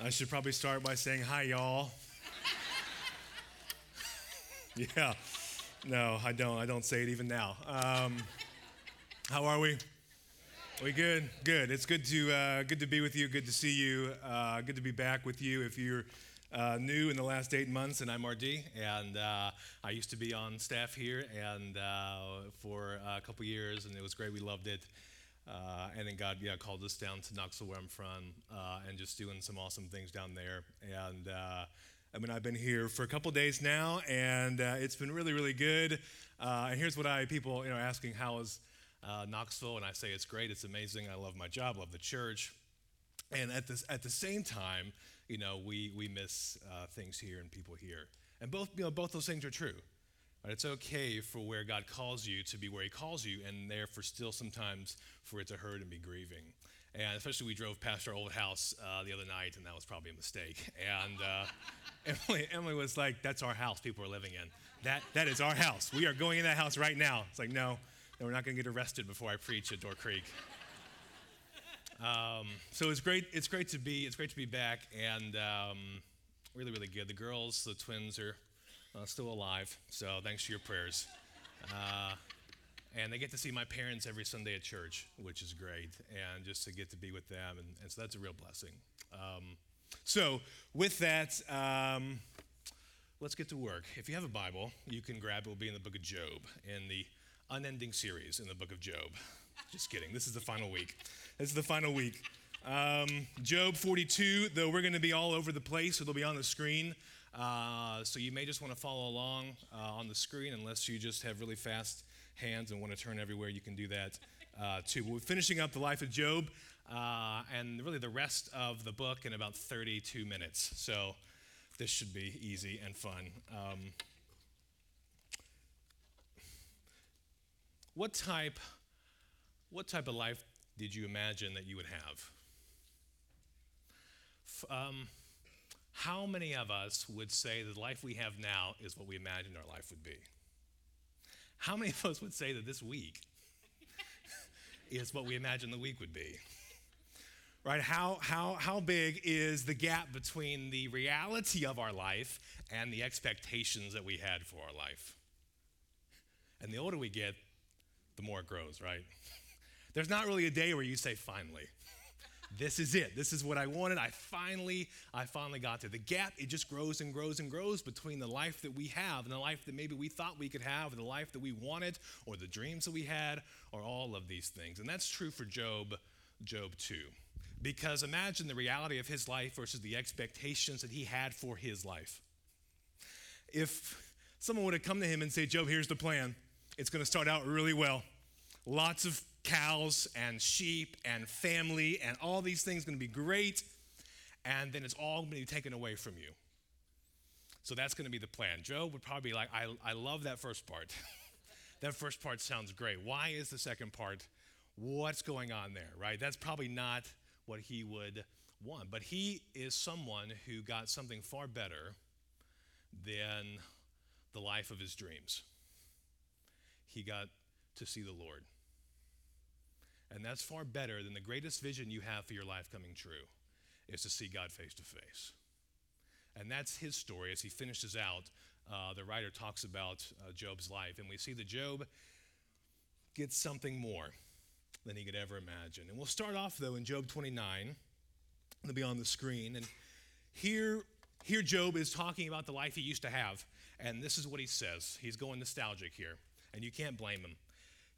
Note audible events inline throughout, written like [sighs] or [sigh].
I should probably start by saying hi, y'all. [laughs] yeah, no, I don't. I don't say it even now. Um, how are we? We good? Good. It's good to uh, good to be with you. Good to see you. Uh, good to be back with you. If you're uh, new in the last eight months, and I'm RD, and uh, I used to be on staff here and uh, for a couple years, and it was great. We loved it. Uh, and then God, yeah, called us down to Knoxville, where I'm from, uh, and just doing some awesome things down there. And uh, I mean, I've been here for a couple days now, and uh, it's been really, really good. Uh, and here's what I people, you know, asking how is uh, Knoxville, and I say it's great, it's amazing. I love my job, love the church, and at this at the same time, you know, we we miss things here and people here, and both you know both those things are true. But it's okay for where God calls you to be where He calls you, and therefore still sometimes for it to hurt and be grieving. And especially, we drove past our old house uh, the other night, and that was probably a mistake. And uh, [laughs] Emily, Emily was like, "That's our house. People are living in. That that is our house. We are going in that house right now." It's like, no, we're not going to get arrested before I preach at Door Creek. [laughs] Um, so it's great. It's great to be. It's great to be back, and um, really, really good. The girls, the twins, are uh, still alive. So thanks for your prayers. Uh, and they get to see my parents every Sunday at church, which is great, and just to get to be with them, and, and so that's a real blessing. Um, so, with that, um, let's get to work. If you have a Bible, you can grab it. Will be in the book of Job, in the unending series in the book of Job. Just kidding. This is the final week. This is the final week. Um, Job 42, though we're going to be all over the place, so it'll be on the screen. Uh, so you may just want to follow along uh, on the screen unless you just have really fast hands and want to turn everywhere. You can do that uh, too. We're finishing up the life of Job uh, and really the rest of the book in about 32 minutes. So this should be easy and fun. Um, what type? What type of life did you imagine that you would have? Um, how many of us would say that the life we have now is what we imagined our life would be? How many of us would say that this week [laughs] is what we imagined the week would be? Right? How, how, how big is the gap between the reality of our life and the expectations that we had for our life? And the older we get, the more it grows, right? [laughs] There's not really a day where you say, finally this is it. This is what I wanted. I finally, I finally got to The gap, it just grows and grows and grows between the life that we have and the life that maybe we thought we could have, or the life that we wanted, or the dreams that we had, or all of these things. And that's true for Job, Job 2. Because imagine the reality of his life versus the expectations that he had for his life. If someone would have come to him and say, Job, here's the plan. It's going to start out really well. Lots of cows and sheep and family and all these things going to be great. And then it's all going to be taken away from you. So that's going to be the plan. Job would probably be like, I, I love that first part. [laughs] that first part sounds great. Why is the second part? What's going on there, right? That's probably not what he would want. But he is someone who got something far better than the life of his dreams. He got to see the Lord. And that's far better than the greatest vision you have for your life coming true is to see God face to face. And that's his story as he finishes out. Uh, the writer talks about uh, Job's life, and we see that Job gets something more than he could ever imagine. And we'll start off, though, in Job 29. It'll be on the screen. And here, here Job is talking about the life he used to have. And this is what he says. He's going nostalgic here, and you can't blame him.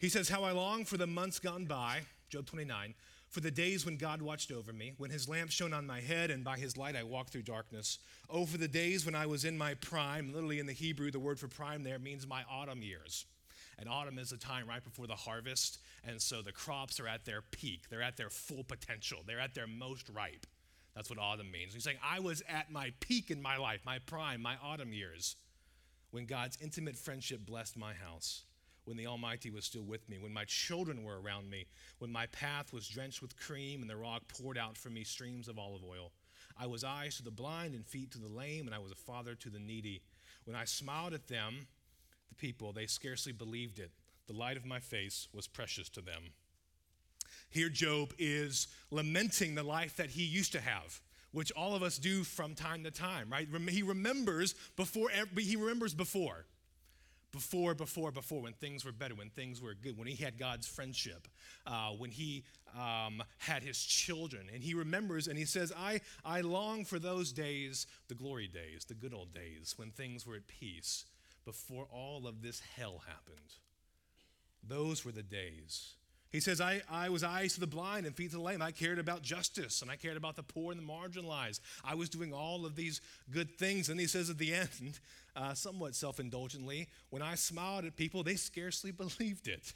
He says, How I long for the months gone by, Job 29, for the days when God watched over me, when his lamp shone on my head, and by his light I walked through darkness. Oh, for the days when I was in my prime. Literally in the Hebrew, the word for prime there means my autumn years. And autumn is the time right before the harvest. And so the crops are at their peak, they're at their full potential, they're at their most ripe. That's what autumn means. He's saying, I was at my peak in my life, my prime, my autumn years, when God's intimate friendship blessed my house when the Almighty was still with me, when my children were around me, when my path was drenched with cream and the rock poured out for me streams of olive oil. I was eyes to the blind and feet to the lame, and I was a father to the needy. When I smiled at them, the people, they scarcely believed it. The light of my face was precious to them. Here, Job is lamenting the life that he used to have which all of us do from time to time, right? He remembers before, he remembers before. Before, before, before, when things were better, when things were good, when he had God's friendship, uh, when he um, had his children. And he remembers and he says, I, I long for those days, the glory days, the good old days, when things were at peace, before all of this hell happened. Those were the days. He says, I, I was eyes to the blind and feet to the lame. I cared about justice and I cared about the poor and the marginalized. I was doing all of these good things. And he says at the end, [laughs] uh, somewhat self indulgently, when I smiled at people, they scarcely [laughs] believed it.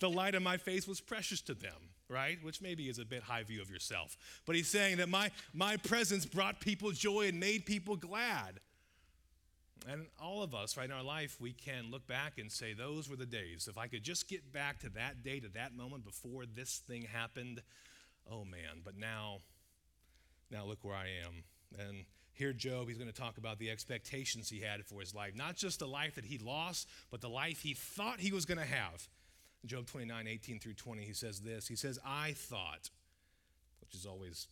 The light of my face was precious to them, right? Which maybe is a bit high view of yourself. But he's saying that my, my presence brought people joy and made people glad. And all of us, right in our life, we can look back and say, those were the days. If I could just get back to that day, to that moment before this thing happened, oh man. But now, now look where I am. And here, Job, he's going to talk about the expectations he had for his life. Not just the life that he lost, but the life he thought he was going to have. Job 29, 18 through 20, he says this He says, I thought, which is always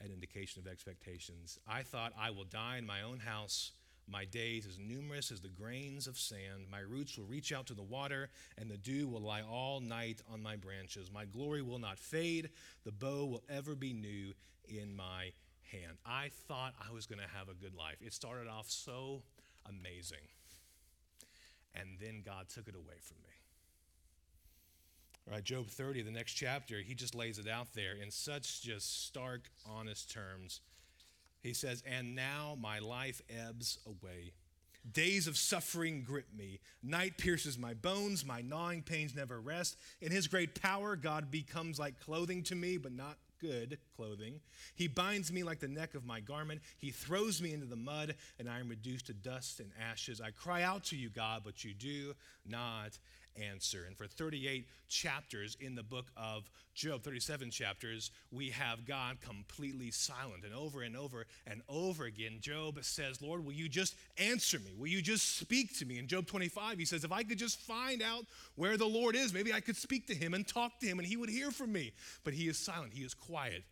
an indication of expectations, I thought I will die in my own house my days as numerous as the grains of sand. My roots will reach out to the water, and the dew will lie all night on my branches. My glory will not fade. The bow will ever be new in my hand. I thought I was going to have a good life. It started off so amazing. And then God took it away from me. All right, Job 30, the next chapter, he just lays it out there in such just stark, honest terms he says, And now my life ebbs away. Days of suffering grip me. Night pierces my bones. My gnawing pains never rest. In his great power, God becomes like clothing to me, but not good clothing. He binds me like the neck of my garment. He throws me into the mud, and I am reduced to dust and ashes. I cry out to you, God, but you do not answer. And for 38 chapters in the book of Job, 37 chapters, we have God completely silent. And over and over and over again, Job says, Lord, will you just answer me? Will you just speak to me? In Job 25, he says, If I could just find out where the Lord is, maybe I could speak to him and talk to him and he would hear from me. But he is silent, he is quiet.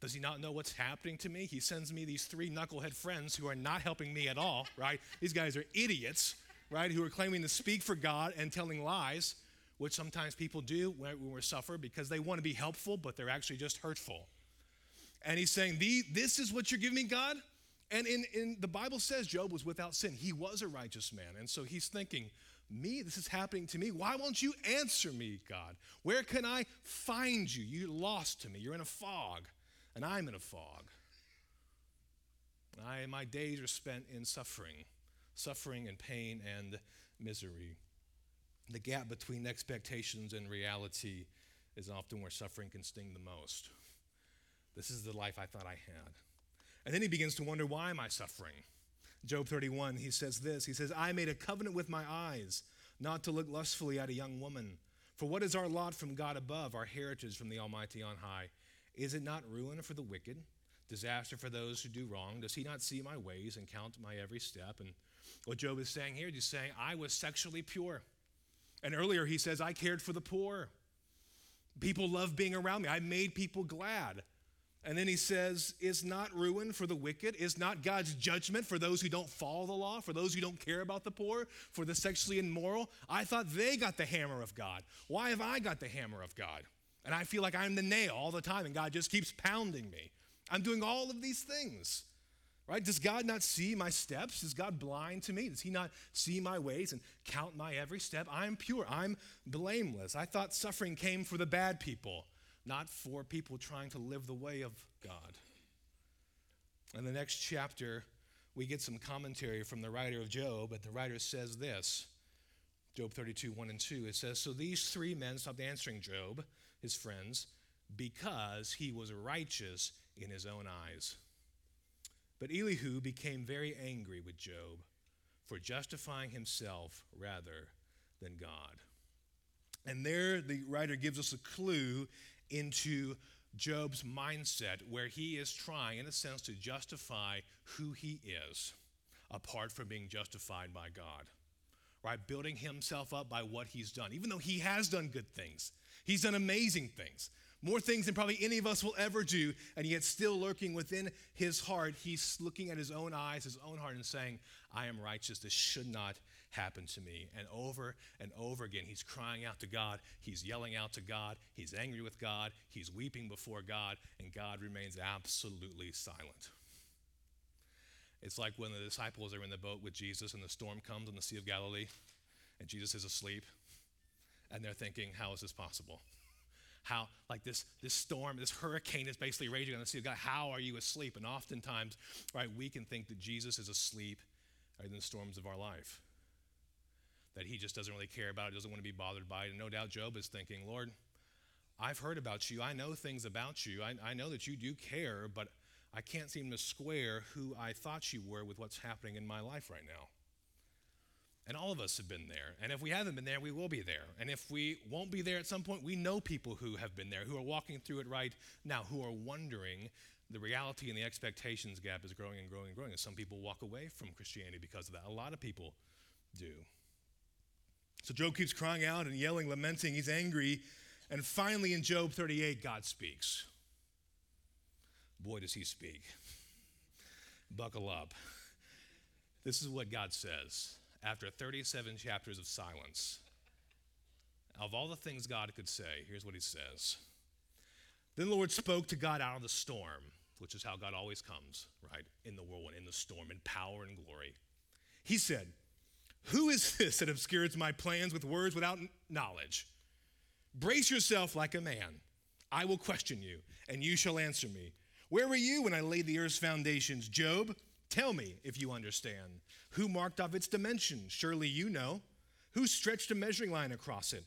Does he not know what's happening to me? He sends me these three knucklehead friends who are not helping me at all, right? These guys are idiots right, who are claiming to speak for God and telling lies, which sometimes people do when we suffer because they want to be helpful, but they're actually just hurtful. And he's saying, This is what you're giving me, God? And in, in the Bible says Job was without sin. He was a righteous man. And so he's thinking, me, this is happening to me. Why won't you answer me, God? Where can I find you? You're lost to me. You're in a fog, and I'm in a fog. I, my days are spent in suffering suffering and pain and misery. The gap between expectations and reality is often where suffering can sting the most. This is the life I thought I had. And then he begins to wonder, why am I suffering? Job 31, he says this He says, I made a covenant with my eyes not to look lustfully at a young woman. For what is our lot from God above, our heritage from the Almighty on high? Is it not ruin for the wicked, disaster for those who do wrong? Does he not see my ways and count my every step? And what Job is saying here, he's saying, I was sexually pure. And earlier he says, I cared for the poor. People love being around me. I made people glad. And then he says, Is not ruin for the wicked? Is not God's judgment for those who don't follow the law, for those who don't care about the poor, for the sexually immoral? I thought they got the hammer of God. Why have I got the hammer of God? And I feel like I'm the nail all the time, and God just keeps pounding me. I'm doing all of these things. Right? Does God not see my steps? Is God blind to me? Does He not see my ways and count my every step? I'm pure. I'm blameless. I thought suffering came for the bad people, not for people trying to live the way of God. In the next chapter, we get some commentary from the writer of Job, and the writer says this Job 32, 1 and 2. It says, So these three men stopped answering Job, his friends, because he was righteous in his own eyes. But Elihu became very angry with Job for justifying himself rather than God. And there, the writer gives us a clue into Job's mindset, where he is trying, in a sense, to justify who he is apart from being justified by God. Right? Building himself up by what he's done, even though he has done good things, he's done amazing things. More things than probably any of us will ever do, and yet still lurking within his heart, he's looking at his own eyes, his own heart, and saying, I am righteous. This should not happen to me. And over and over again, he's crying out to God. He's yelling out to God. He's angry with God. He's weeping before God, and God remains absolutely silent. It's like when the disciples are in the boat with Jesus and the storm comes on the Sea of Galilee, and Jesus is asleep, and they're thinking, How is this possible? How like this this storm this hurricane is basically raging on the sea. Of god how are you asleep? And oftentimes right we can think that jesus is asleep right, in the storms of our life. That he just doesn't really care about it doesn't want to be bothered by it. And no doubt job is thinking lord i've heard about you. I know things about you. I, I know that you do care but i can't seem to square who i thought you were with what's happening in my life right now and all of us have been there. And if we haven't been there, we will be there. And if we won't be there at some point, we know people who have been there, who are walking through it right now, who are wondering the reality and the expectations gap is growing and growing and growing. And some people walk away from Christianity because of that. A lot of people do. So Job keeps crying out and yelling, lamenting. He's angry. And finally, in Job 38, God speaks. Boy, does he speak. Buckle up. This is what God says after 37 chapters of silence. Of all the things God could say, here's what he says. Then the Lord spoke to God out of the storm, which is how God always comes, right? In the whirlwind, in the storm, in power and glory. He said, Who is this that obscures my plans with words without knowledge? Brace yourself like a man. I will question you, and you shall answer me. Where were you when I laid the earth's foundations? Job, tell me if you understand. Who marked off its dimensions? Surely you know. Who stretched a measuring line across it?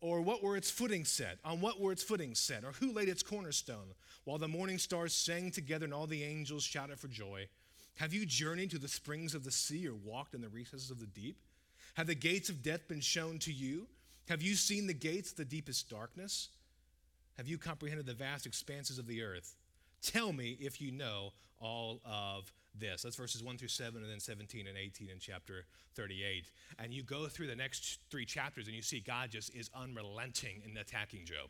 Or what were its footing set? On what were its footing set? Or who laid its cornerstone? While the morning stars sang together and all the angels shouted for joy. Have you journeyed to the springs of the sea or walked in the recesses of the deep? Have the gates of death been shown to you? Have you seen the gates of the deepest darkness? Have you comprehended the vast expanses of the earth? Tell me if you know all of this. That's verses 1 through 7, and then 17 and 18 in chapter 38. And you go through the next three chapters, and you see God just is unrelenting in attacking Job.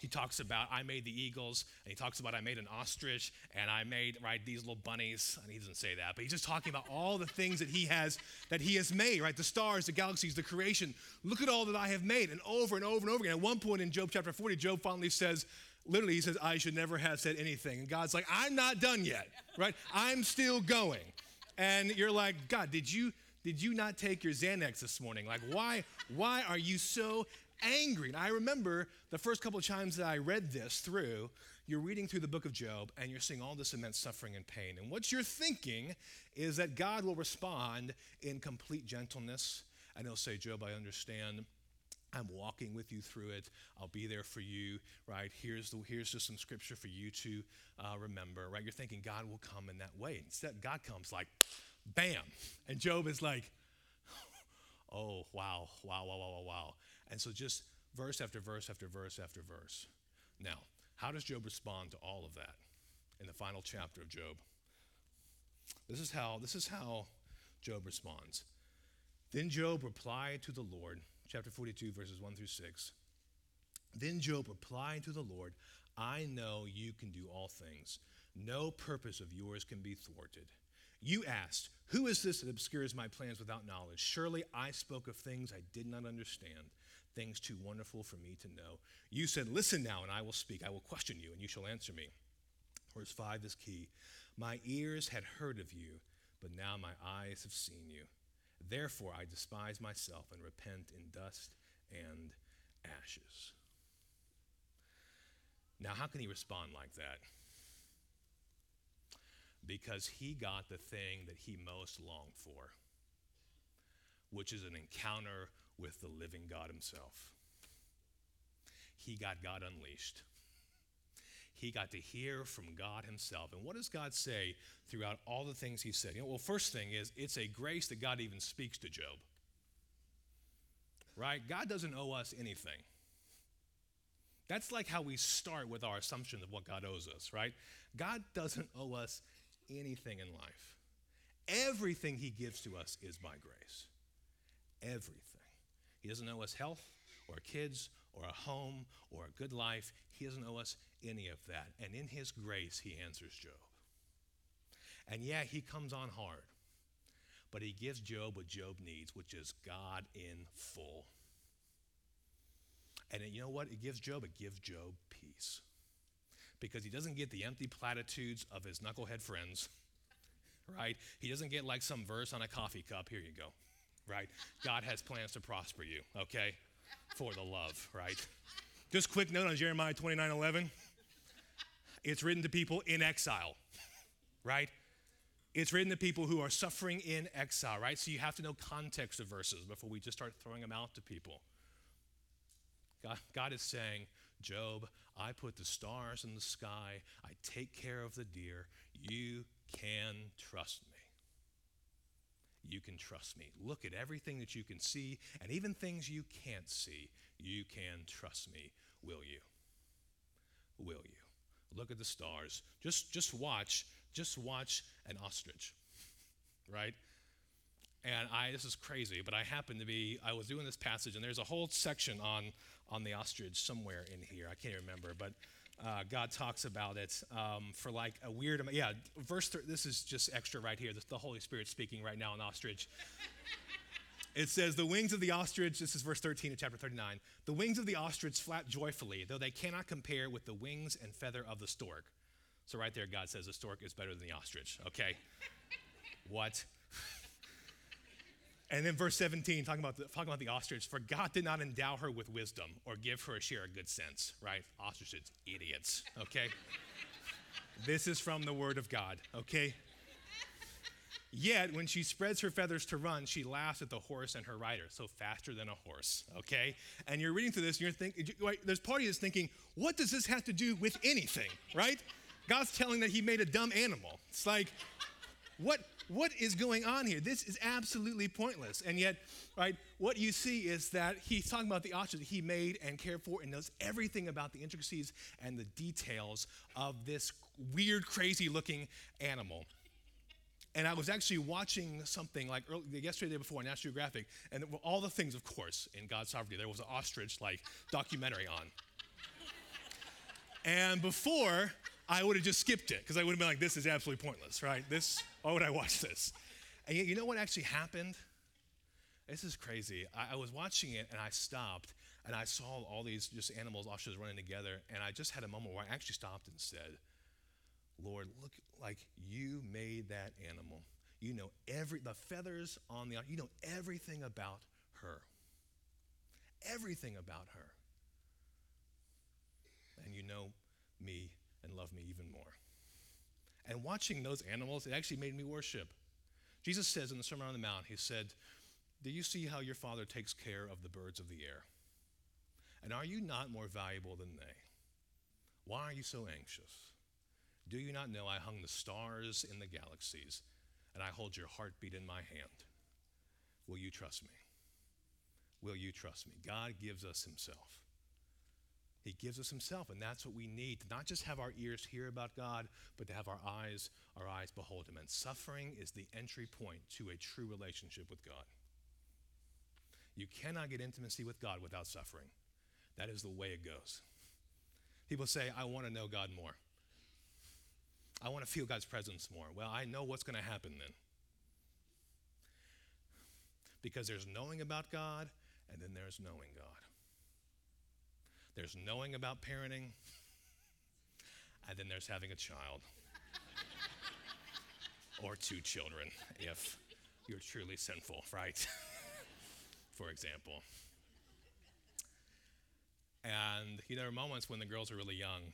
He talks about I made the eagles, and he talks about I made an ostrich, and I made right these little bunnies. And he doesn't say that, but he's just talking about all the things that he has that he has made, right? The stars, the galaxies, the creation. Look at all that I have made, and over and over and over again. At one point in Job chapter 40, Job finally says, literally, he says, I should never have said anything. And God's like, I'm not done yet, right? I'm still going. And you're like, God, did you did you not take your Xanax this morning? Like, why, why are you so angry? And I remember the first couple of times that I read this through, you're reading through the book of Job and you're seeing all this immense suffering and pain. And what you're thinking is that God will respond in complete gentleness and he'll say, Job, I understand. I'm walking with you through it. I'll be there for you, right? Here's, the, here's just some scripture for you to uh, remember, right? You're thinking God will come in that way. Instead, God comes like, bam. And Job is like, [laughs] oh, wow, wow, wow, wow, wow, wow. And so just verse after verse after verse after verse. Now, how does Job respond to all of that in the final chapter of Job? This is how, this is how Job responds. Then Job replied to the Lord chapter 42, verses 1 through 6. Then Job replied to the Lord, I know you can do all things. No purpose of yours can be thwarted. You asked, Who is this that obscures my plans without knowledge? Surely I spoke of things I did not understand, things too wonderful for me to know. You said, Listen now, and I will speak. I will question you, and you shall answer me. Verse 5 is key. My ears had heard of you, but now my eyes have seen you. Therefore, I despise myself and repent in dust and ashes. Now, how can he respond like that? Because he got the thing that he most longed for, which is an encounter with the living God himself. He got God unleashed he got to hear from God himself. And what does God say throughout all the things he said? You know, well, first thing is it's a grace that God even speaks to Job. Right? God doesn't owe us anything. That's like how we start with our assumption of what God owes us, right? God doesn't owe us anything in life. Everything he gives to us is by grace. Everything. He doesn't owe us health or kids or a home or a good life. He doesn't owe us any of that. And in His grace, He answers Job. And yeah, He comes on hard, but He gives Job what Job needs, which is God in full. And you know what? It gives Job, it gives Job peace. Because he doesn't get the empty platitudes of his knucklehead friends, [laughs] right? He doesn't get like some verse on a coffee cup. Here you go, right? God has plans to prosper you, okay? For the love, right? Just quick note on Jeremiah 29 11. It's written to people in exile, right? It's written to people who are suffering in exile, right? So you have to know context of verses before we just start throwing them out to people. God, God is saying, Job, I put the stars in the sky, I take care of the deer. You can trust me. You can trust me. Look at everything that you can see, and even things you can't see. You can trust me. Will you? Will you? Look at the stars. Just, just watch. Just watch an ostrich, [laughs] right? And I, this is crazy, but I happened to be, I was doing this passage, and there's a whole section on on the ostrich somewhere in here. I can't remember, but uh, God talks about it um, for like a weird amount. Yeah, verse. Th- this is just extra right here. This, the Holy Spirit speaking right now on ostrich. [laughs] it says, "The wings of the ostrich." This is verse 13 of chapter 39. The wings of the ostrich flap joyfully, though they cannot compare with the wings and feather of the stork. So right there, God says the stork is better than the ostrich. Okay, [laughs] what? And then verse 17, talking about, the, talking about the ostrich, for God did not endow her with wisdom or give her a share of good sense, right? Ostriches, idiots, okay? [laughs] this is from the word of God, okay? Yet, when she spreads her feathers to run, she laughs at the horse and her rider, so faster than a horse, okay? And you're reading through this, and you're thinking, there's part of you that's thinking, what does this have to do with anything, right? God's telling that he made a dumb animal. It's like, what, what is going on here? This is absolutely pointless. And yet, right, what you see is that he's talking about the ostrich that he made and cared for and knows everything about the intricacies and the details of this weird, crazy looking animal. And I was actually watching something like early, yesterday, day before, National Geographic, and all the things, of course, in God's sovereignty. There was an ostrich like documentary on. And before, I would have just skipped it because I would have been like, this is absolutely pointless, right? This, why would I watch this? And yet, you know what actually happened? This is crazy. I, I was watching it and I stopped and I saw all these just animals, ostriches running together, and I just had a moment where I actually stopped and said, Lord, look like you made that animal. You know every the feathers on the you know everything about her. Everything about her. And you know me and love me even more. And watching those animals, it actually made me worship. Jesus says in the Sermon on the Mount, He said, Do you see how your Father takes care of the birds of the air? And are you not more valuable than they? Why are you so anxious? Do you not know I hung the stars in the galaxies and I hold your heartbeat in my hand? Will you trust me? Will you trust me? God gives us Himself. He gives us himself, and that's what we need to not just have our ears hear about God, but to have our eyes, our eyes behold him. And suffering is the entry point to a true relationship with God. You cannot get intimacy with God without suffering. That is the way it goes. People say, I want to know God more. I want to feel God's presence more. Well, I know what's going to happen then. Because there's knowing about God, and then there's knowing God. There's knowing about parenting, and then there's having a child or two children if you're truly sinful, right? [laughs] For example. And you know, there are moments when the girls are really young.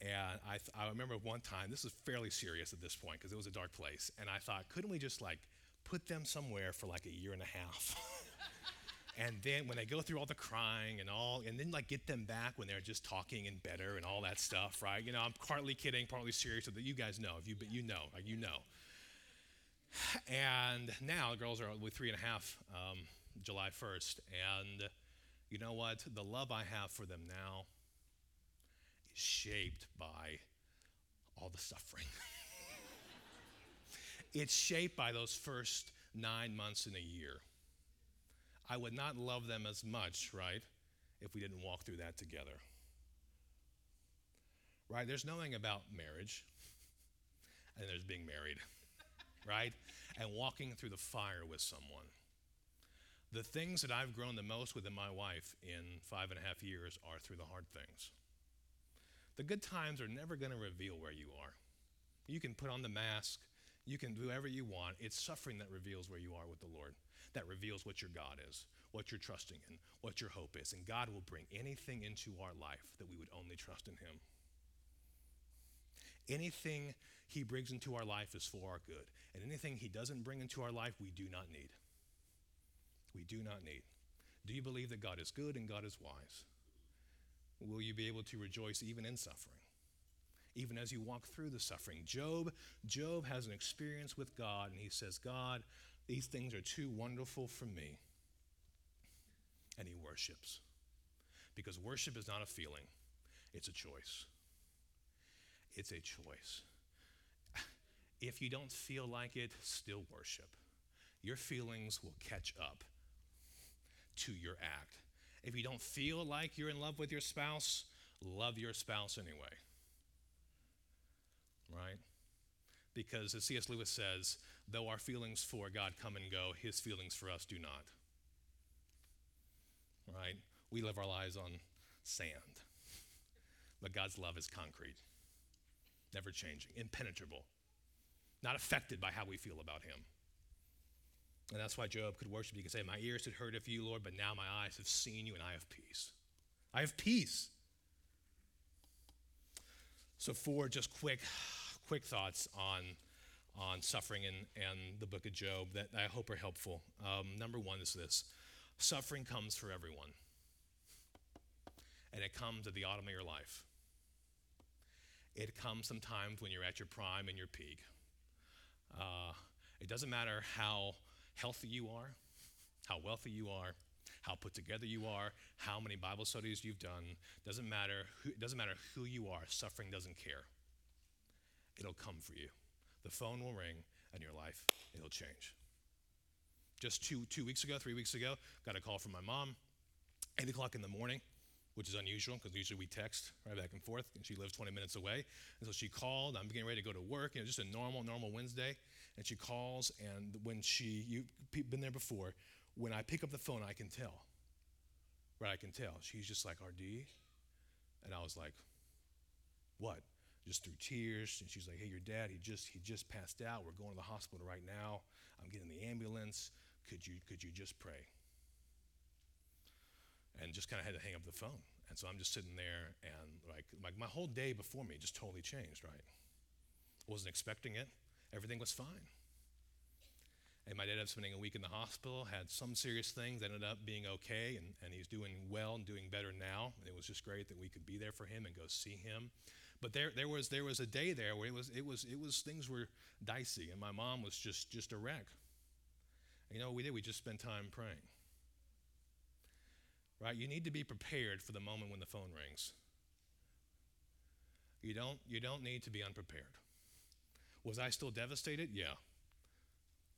And I, th- I remember one time, this was fairly serious at this point because it was a dark place. And I thought, couldn't we just like put them somewhere for like a year and a half? [laughs] and then when I go through all the crying and all and then like get them back when they're just talking and better and all that stuff right? You know i'm partly kidding partly serious so that you guys know if you but you know like you know. And now the girls are with three and a half um, july 1st and you know what? The love i have for them now is shaped by all the suffering. [laughs] It's shaped by those first nine months in a year I would not love them as much, right, if we didn't walk through that together. Right? There's knowing about marriage, and there's being married, [laughs] right? And walking through the fire with someone. The things that I've grown the most within my wife in five and a half years are through the hard things. The good times are never going to reveal where you are. You can put on the mask, you can do whatever you want. It's suffering that reveals where you are with the Lord, that reveals what your God is, what you're trusting in, what your hope is. And God will bring anything into our life that we would only trust in Him. Anything He brings into our life is for our good. And anything He doesn't bring into our life, we do not need. We do not need. Do you believe that God is good and God is wise? Will you be able to rejoice even in suffering? Even as you walk through the suffering. Job, Job has an experience with God and he says, God, these things are too wonderful for me. And he worships. Because worship is not a feeling, it's a choice. It's a choice. [sighs] If you don't feel like it, still worship. Your feelings will catch up to your act. If you don't feel like you're in love with your spouse, love your spouse anyway. Right? Because as C.S. Lewis says, though our feelings for God come and go, his feelings for us do not. Right? We live our lives on sand. But God's love is concrete, never changing, impenetrable, not affected by how we feel about him. And that's why Job could worship. He could say, My ears had heard of you, Lord, but now my eyes have seen you, and I have peace. I have peace. So, four just quick, quick thoughts on, on suffering and, and the book of Job that I hope are helpful. Um, number one is this suffering comes for everyone, and it comes at the autumn of your life. It comes sometimes when you're at your prime and your peak. Uh, it doesn't matter how healthy you are, how wealthy you are, how put together you are, how many Bible studies you've done. Doesn't matter who, it doesn't matter who you are. Suffering doesn't care. It'll come for you. The phone will ring, and your life it'll change. Just two two weeks ago, three weeks ago, got a call from my mom, eight o'clock in the morning which is unusual because usually we text right back and forth, and she lives 20 minutes away. And so she called. I'm getting ready to go to work, you know, just a normal, normal Wednesday. And she calls, and when she, you've been there before, when I pick up the phone, I can tell. Right, I can tell. She's just like, RD. And I was like, what? Just through tears. And she's like, hey, your dad, he just, he just passed out. We're going to the hospital right now. I'm getting the ambulance. Could you, could you just pray? and just kind of had to hang up the phone. And so I'm just sitting there, and like, like my whole day before me just totally changed, right? I Wasn't expecting it. Everything was fine. And my dad ended up spending a week in the hospital, had some serious things, ended up being okay, and, and he's doing well and doing better now. And it was just great that we could be there for him and go see him. But there, there, was, there was a day there where it was, it, was, it was, things were dicey, and my mom was just, just a wreck. And you know what we did? We just spent time praying right? You need to be prepared for the moment when the phone rings. You don't, you don't need to be unprepared. Was I still devastated? Yeah.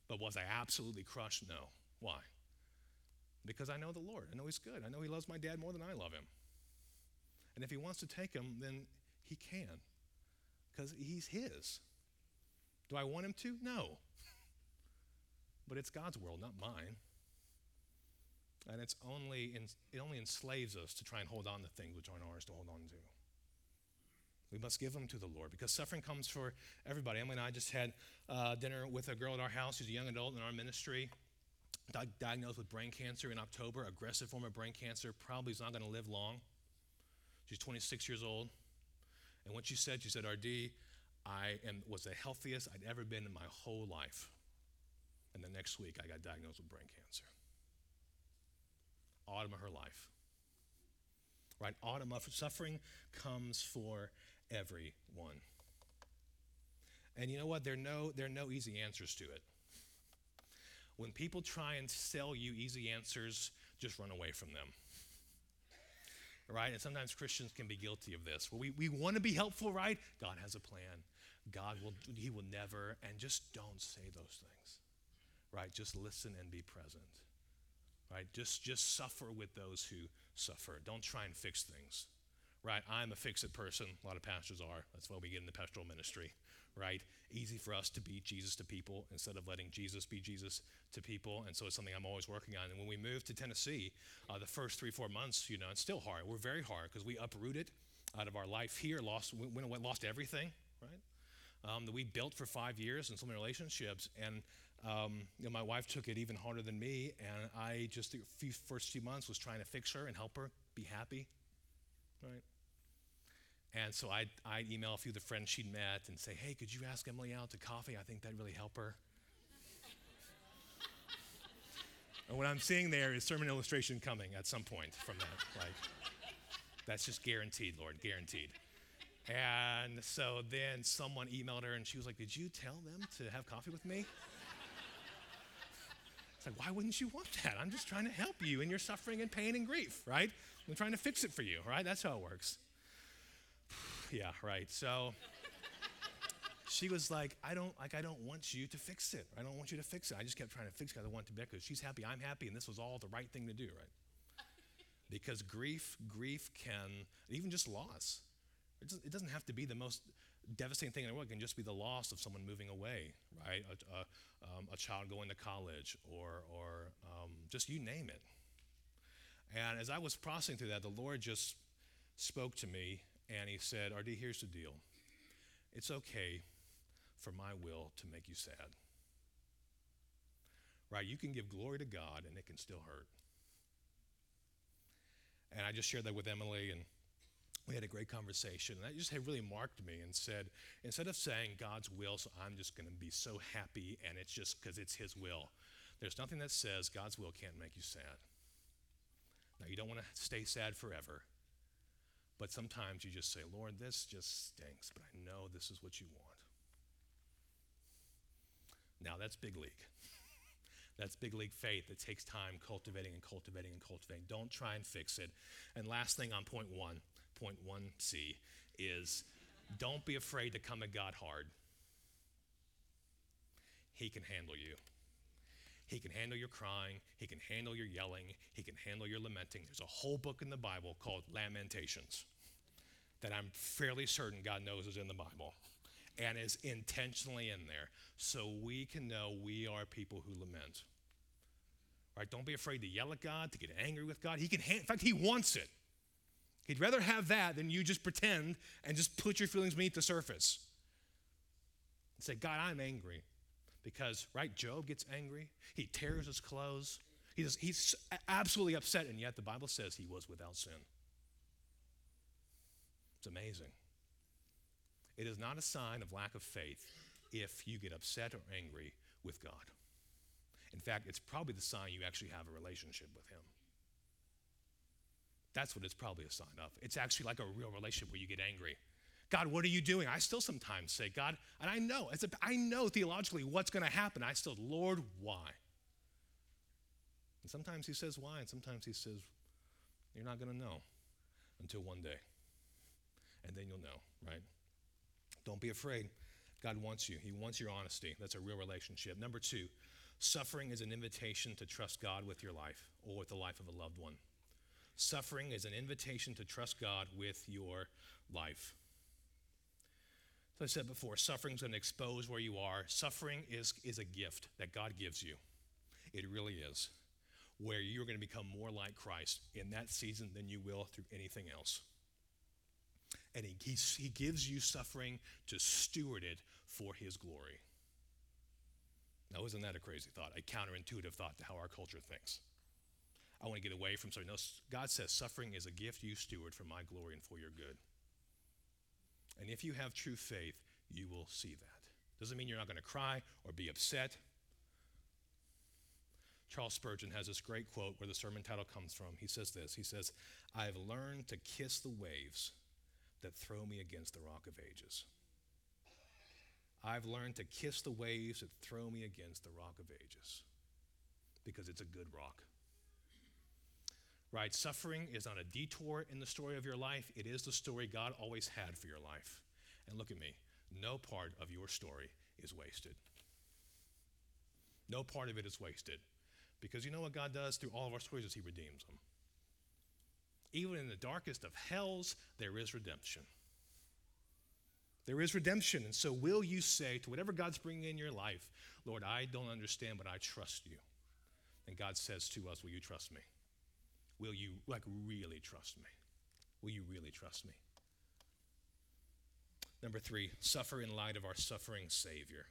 But was I absolutely crushed? No. Why? Because I know the Lord. I know He's good. I know He loves my dad more than I love Him. And if He wants to take him, then He can, because He's His. Do I want Him to? No. [laughs] But it's God's world, not mine. And it's only it only enslaves us to try and hold on to things which aren't ours to hold on to. We must give them to the Lord because suffering comes for everybody. Emily and I just had uh, dinner with a girl at our house who's a young adult in our ministry, di- diagnosed with brain cancer in October, aggressive form of brain cancer. Probably is not going to live long. She's 26 years old. And what she said, she said, RD, I am, was the healthiest I'd ever been in my whole life. And the next week, I got diagnosed with brain cancer autumn of her life. Right? Autumn of suffering comes for everyone. And you know what? There are no, there are no easy answers to it. When people try and sell you easy answers, just run away from them. Right? And sometimes Christians can be guilty of this. Well, we, we want to be helpful, right? God has a plan. God will, He will never, and just don't say those things. Right? Just listen and be present right? Just, just suffer with those who suffer. Don't try and fix things. Right? I'm a fix it person. A lot of pastors are. That's why we get in the pastoral ministry. Right? Easy for us to be Jesus to people instead of letting Jesus be Jesus to people. And so it's something I'm always working on. And when we moved to Tennessee, uh, the first three, four months, you know, it's still hard. We're very hard because we uprooted out of our life here, lost, we, we lost everything, right? Um, that we built for five years and so many relationships. And um, you know, my wife took it even harder than me, and I just the few, first few months was trying to fix her and help her be happy, right? And so I'd, I'd email a few of the friends she'd met and say, hey, could you ask Emily out to coffee? I think that'd really help her. and what I'm seeing there is sermon illustration coming at some point from that. Like, that's just guaranteed, Lord, guaranteed. And so then someone emailed her and she was like, Did you tell them to have coffee with me? It's like, why wouldn't you want that? I'm just trying to help you in your suffering and pain and grief, right? I'm trying to fix it for you, right? That's how it works. Yeah, right. So she was like, I don't like I don't want you to fix it. I don't want you to fix it. I just kept trying to fix it because I want to be because she's happy, I'm happy, and this was all the right thing to do, right? [laughs] Because grief, grief can, even just loss, it doesn't have to be the most devastating thing in the world. It can just be the loss of someone moving away, right? A, a, um, a child going to college, or, or um, just you name it. And as I was processing through that, the Lord just spoke to me and He said, RD, here's the deal. It's okay for my will to make you sad. Right? You can give glory to God and it can still hurt. And I just shared that with Emily and we had a great conversation. And that just had really marked me and said, instead of saying God's will, so I'm just going to be so happy and it's just because it's His will, there's nothing that says God's will can't make you sad. Now, you don't want to stay sad forever, but sometimes you just say, Lord, this just stinks, but I know this is what you want. Now, that's big league. [laughs] That's big league faith that takes time cultivating and cultivating and cultivating. Don't try and fix it. And last thing on point one point 1c is don't be afraid to come at God hard. He can handle you. He can handle your crying. He can handle your yelling. He can handle your lamenting. There's a whole book in the Bible called Lamentations that I'm fairly certain God knows is in the Bible and is intentionally in there so we can know we are people who lament. Right? Don't be afraid to yell at God, to get angry with God. He can, in fact, He wants it. He'd rather have that than you just pretend and just put your feelings beneath the surface. And say, God, I'm angry. Because, right, Job gets angry. He tears his clothes. He's, he's absolutely upset, and yet the Bible says he was without sin. It's amazing. It is not a sign of lack of faith if you get upset or angry with God. In fact, it's probably the sign you actually have a relationship with Him. That's what it's probably a sign of. It's actually like a real relationship where you get angry. God, what are you doing? I still sometimes say, God, and I know, as a, I know theologically what's going to happen. I still, Lord, why? And sometimes He says why, and sometimes He says, you're not going to know until one day. And then you'll know, right? Don't be afraid. God wants you. He wants your honesty. That's a real relationship. Number two, suffering is an invitation to trust God with your life or with the life of a loved one. Suffering is an invitation to trust God with your life. As I said before, suffering is going to expose where you are. Suffering is, is a gift that God gives you. It really is. Where you're going to become more like Christ in that season than you will through anything else. And he, he, he gives you suffering to steward it for His glory. Now, isn't that a crazy thought? A counterintuitive thought to how our culture thinks. I want to get away from suffering. No, God says suffering is a gift you steward for my glory and for your good. And if you have true faith, you will see that. Doesn't mean you're not going to cry or be upset. Charles Spurgeon has this great quote where the sermon title comes from. He says this He says, I've learned to kiss the waves that throw me against the rock of ages. I've learned to kiss the waves that throw me against the rock of ages because it's a good rock right? Suffering is not a detour in the story of your life, it is the story God always had for your life. And look at me, no part of your story is wasted. No part of it is wasted. Because you know what God does through all of our stories is He redeems them. Even in the darkest of hells, there is redemption. There is redemption. And so, will you say to whatever God's bringing in your life, Lord, I don't understand, but I trust you? And God says to us, Will you trust me? Will you, like, really trust me? Will you really trust me? Number three, suffer in light of our suffering Savior.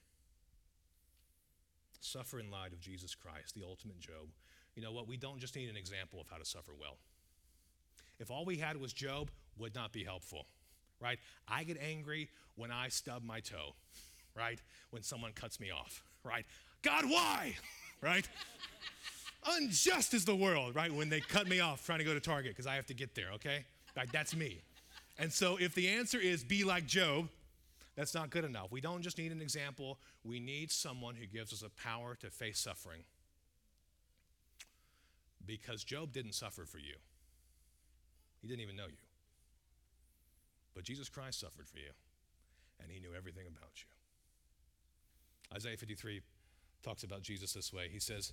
Suffer in light of Jesus Christ, the ultimate Job. You know what? We don't just need an example of how to suffer well. If all we had was Job, would not be helpful, right? I get angry when I stub my toe, right? When someone cuts me off, right? God, why? [laughs] right? Unjust is the world, right? When they cut me off trying to go to Target because I have to get there, okay? Like, that's me. And so if the answer is be like Job, that's not good enough. We don't just need an example, we need someone who gives us a power to face suffering. Because Job didn't suffer for you, he didn't even know you. But Jesus Christ suffered for you, and he knew everything about you. Isaiah 53 talks about Jesus this way. He says,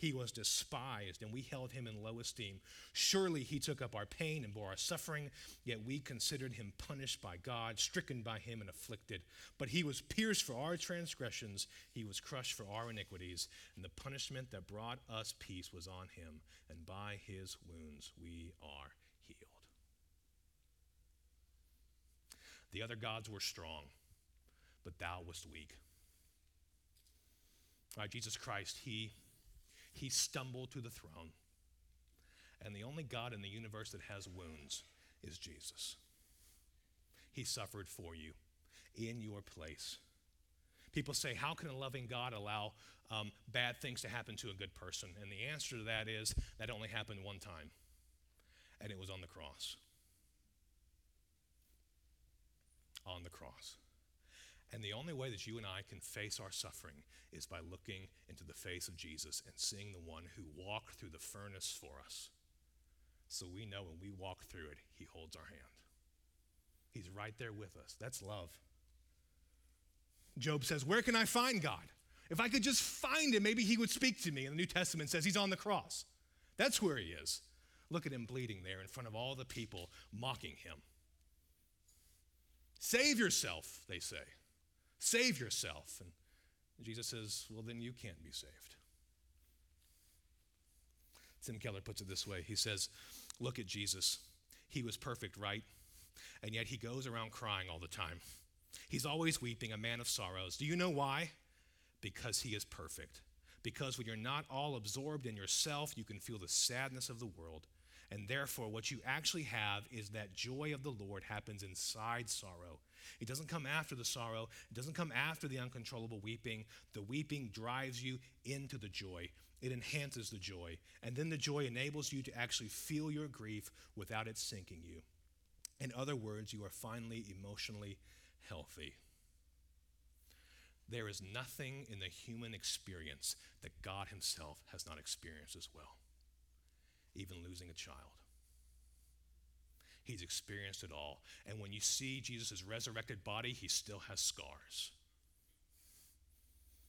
He was despised, and we held him in low esteem. Surely he took up our pain and bore our suffering, yet we considered him punished by God, stricken by him, and afflicted. But he was pierced for our transgressions, he was crushed for our iniquities, and the punishment that brought us peace was on him, and by his wounds we are healed. The other gods were strong, but thou wast weak. All right, Jesus Christ, he he stumbled to the throne. And the only God in the universe that has wounds is Jesus. He suffered for you in your place. People say, How can a loving God allow um, bad things to happen to a good person? And the answer to that is that only happened one time, and it was on the cross. On the cross. And the only way that you and I can face our suffering is by looking into the face of Jesus and seeing the one who walked through the furnace for us. So we know when we walk through it, he holds our hand. He's right there with us. That's love. Job says, Where can I find God? If I could just find him, maybe he would speak to me. And the New Testament says he's on the cross. That's where he is. Look at him bleeding there in front of all the people mocking him. Save yourself, they say. Save yourself. And Jesus says, Well, then you can't be saved. Tim Keller puts it this way He says, Look at Jesus. He was perfect, right? And yet he goes around crying all the time. He's always weeping, a man of sorrows. Do you know why? Because he is perfect. Because when you're not all absorbed in yourself, you can feel the sadness of the world. And therefore, what you actually have is that joy of the Lord happens inside sorrow. It doesn't come after the sorrow, it doesn't come after the uncontrollable weeping. The weeping drives you into the joy, it enhances the joy. And then the joy enables you to actually feel your grief without it sinking you. In other words, you are finally emotionally healthy. There is nothing in the human experience that God Himself has not experienced as well, even losing a child. He's experienced it all. And when you see Jesus' resurrected body, he still has scars.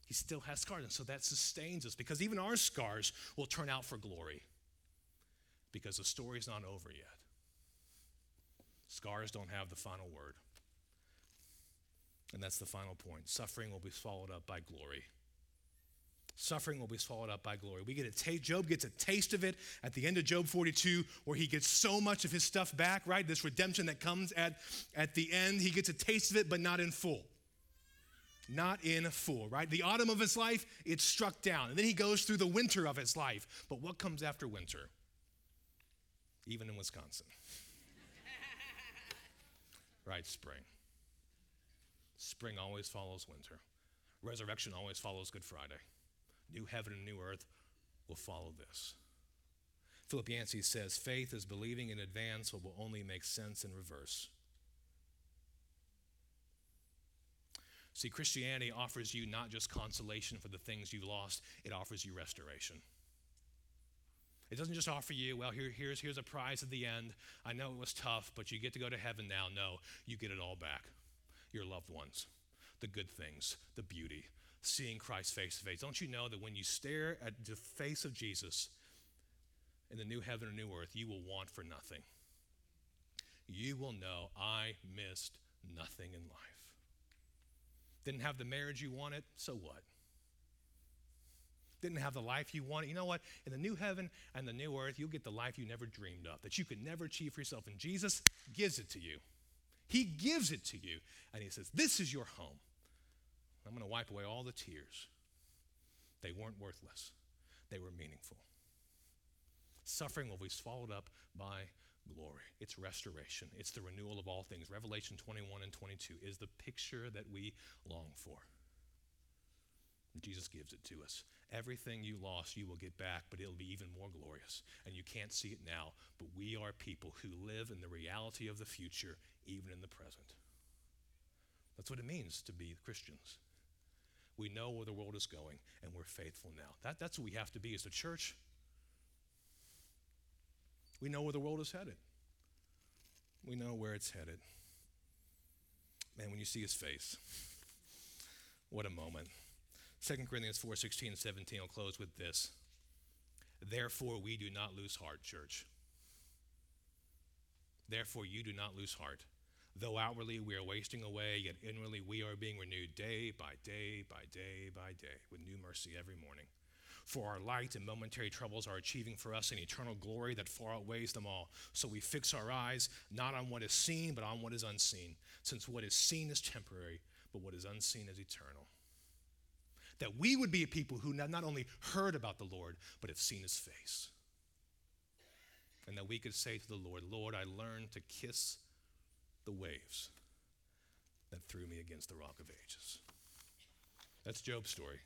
He still has scars. And so that sustains us because even our scars will turn out for glory because the story's not over yet. Scars don't have the final word. And that's the final point. Suffering will be followed up by glory. Suffering will be swallowed up by glory. We get a taste, Job gets a taste of it at the end of Job 42, where he gets so much of his stuff back, right? This redemption that comes at, at the end. He gets a taste of it, but not in full. Not in full, right? The autumn of his life, it's struck down. And then he goes through the winter of his life. But what comes after winter? Even in Wisconsin. [laughs] right, spring. Spring always follows winter. Resurrection always follows Good Friday new heaven and new earth will follow this. Philip Yancey says faith is believing in advance what will only make sense in reverse. See, Christianity offers you not just consolation for the things you've lost, it offers you restoration. It doesn't just offer you, well, here, here's, here's a prize at the end. I know it was tough, but you get to go to heaven now. No, you get it all back. Your loved ones, the good things, the beauty, seeing Christ face to face. Don't you know that when you stare at the face of Jesus in the new heaven and new earth, you will want for nothing? You will know I missed nothing in life. Didn't have the marriage you wanted, so what? Didn't have the life you wanted. You know what? In the new heaven and the new earth, you'll get the life you never dreamed of, that you could never achieve for yourself. And Jesus gives it to you. He gives it to you. And He says, This is your home. I'm going to wipe away all the tears. They weren't worthless, they were meaningful. Suffering will be swallowed up by glory. It's restoration. It's the renewal of all things. Revelation 21 and 22 is the picture that we long for. Jesus gives it to us. Everything you lost, you will get back, but it'll be even more glorious. And you can't see it now, but we are people who live in the reality of the future, even in the present. That's what it means to be Christians. We know where the world is going, and we're faithful now. That, that's what we have to be as a church. We know where the world is headed. We know where it's headed. Man, when you see his face, what a moment. 2 Corinthians 4 16 and 17 I'll close with this. Therefore, we do not lose heart, church. Therefore, you do not lose heart. Though outwardly we are wasting away, yet inwardly we are being renewed day by day by day by day with new mercy every morning. For our light and momentary troubles are achieving for us an eternal glory that far outweighs them all. So we fix our eyes not on what is seen, but on what is unseen, since what is seen is temporary, but what is unseen is eternal. That we would be a people who not only heard about the Lord, but have seen his face. And that we could say to the Lord, Lord, I learned to kiss the waves that threw me against the rock of ages. That's Job's story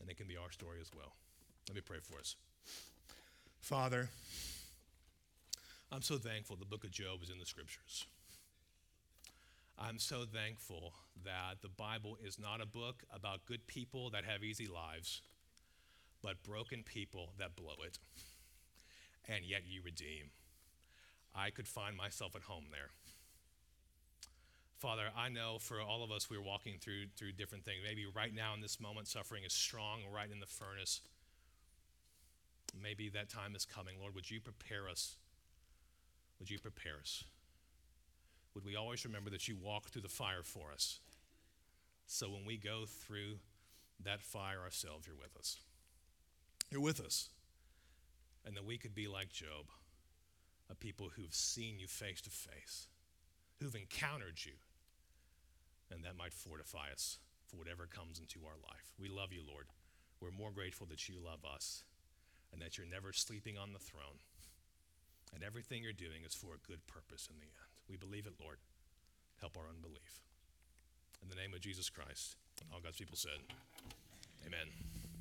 and it can be our story as well. Let me pray for us. Father, I'm so thankful the book of Job is in the scriptures. I'm so thankful that the Bible is not a book about good people that have easy lives, but broken people that blow it. And yet you redeem. I could find myself at home there. Father, I know for all of us, we're walking through, through different things. Maybe right now in this moment, suffering is strong, right in the furnace. Maybe that time is coming. Lord, would you prepare us? Would you prepare us? Would we always remember that you walk through the fire for us? So when we go through that fire ourselves, you're with us. You're with us. And that we could be like Job, a people who've seen you face to face, who've encountered you, and that might fortify us for whatever comes into our life. We love you, Lord. We're more grateful that you love us and that you're never sleeping on the throne. And everything you're doing is for a good purpose in the end. We believe it, Lord. Help our unbelief. In the name of Jesus Christ, and all God's people said, Amen.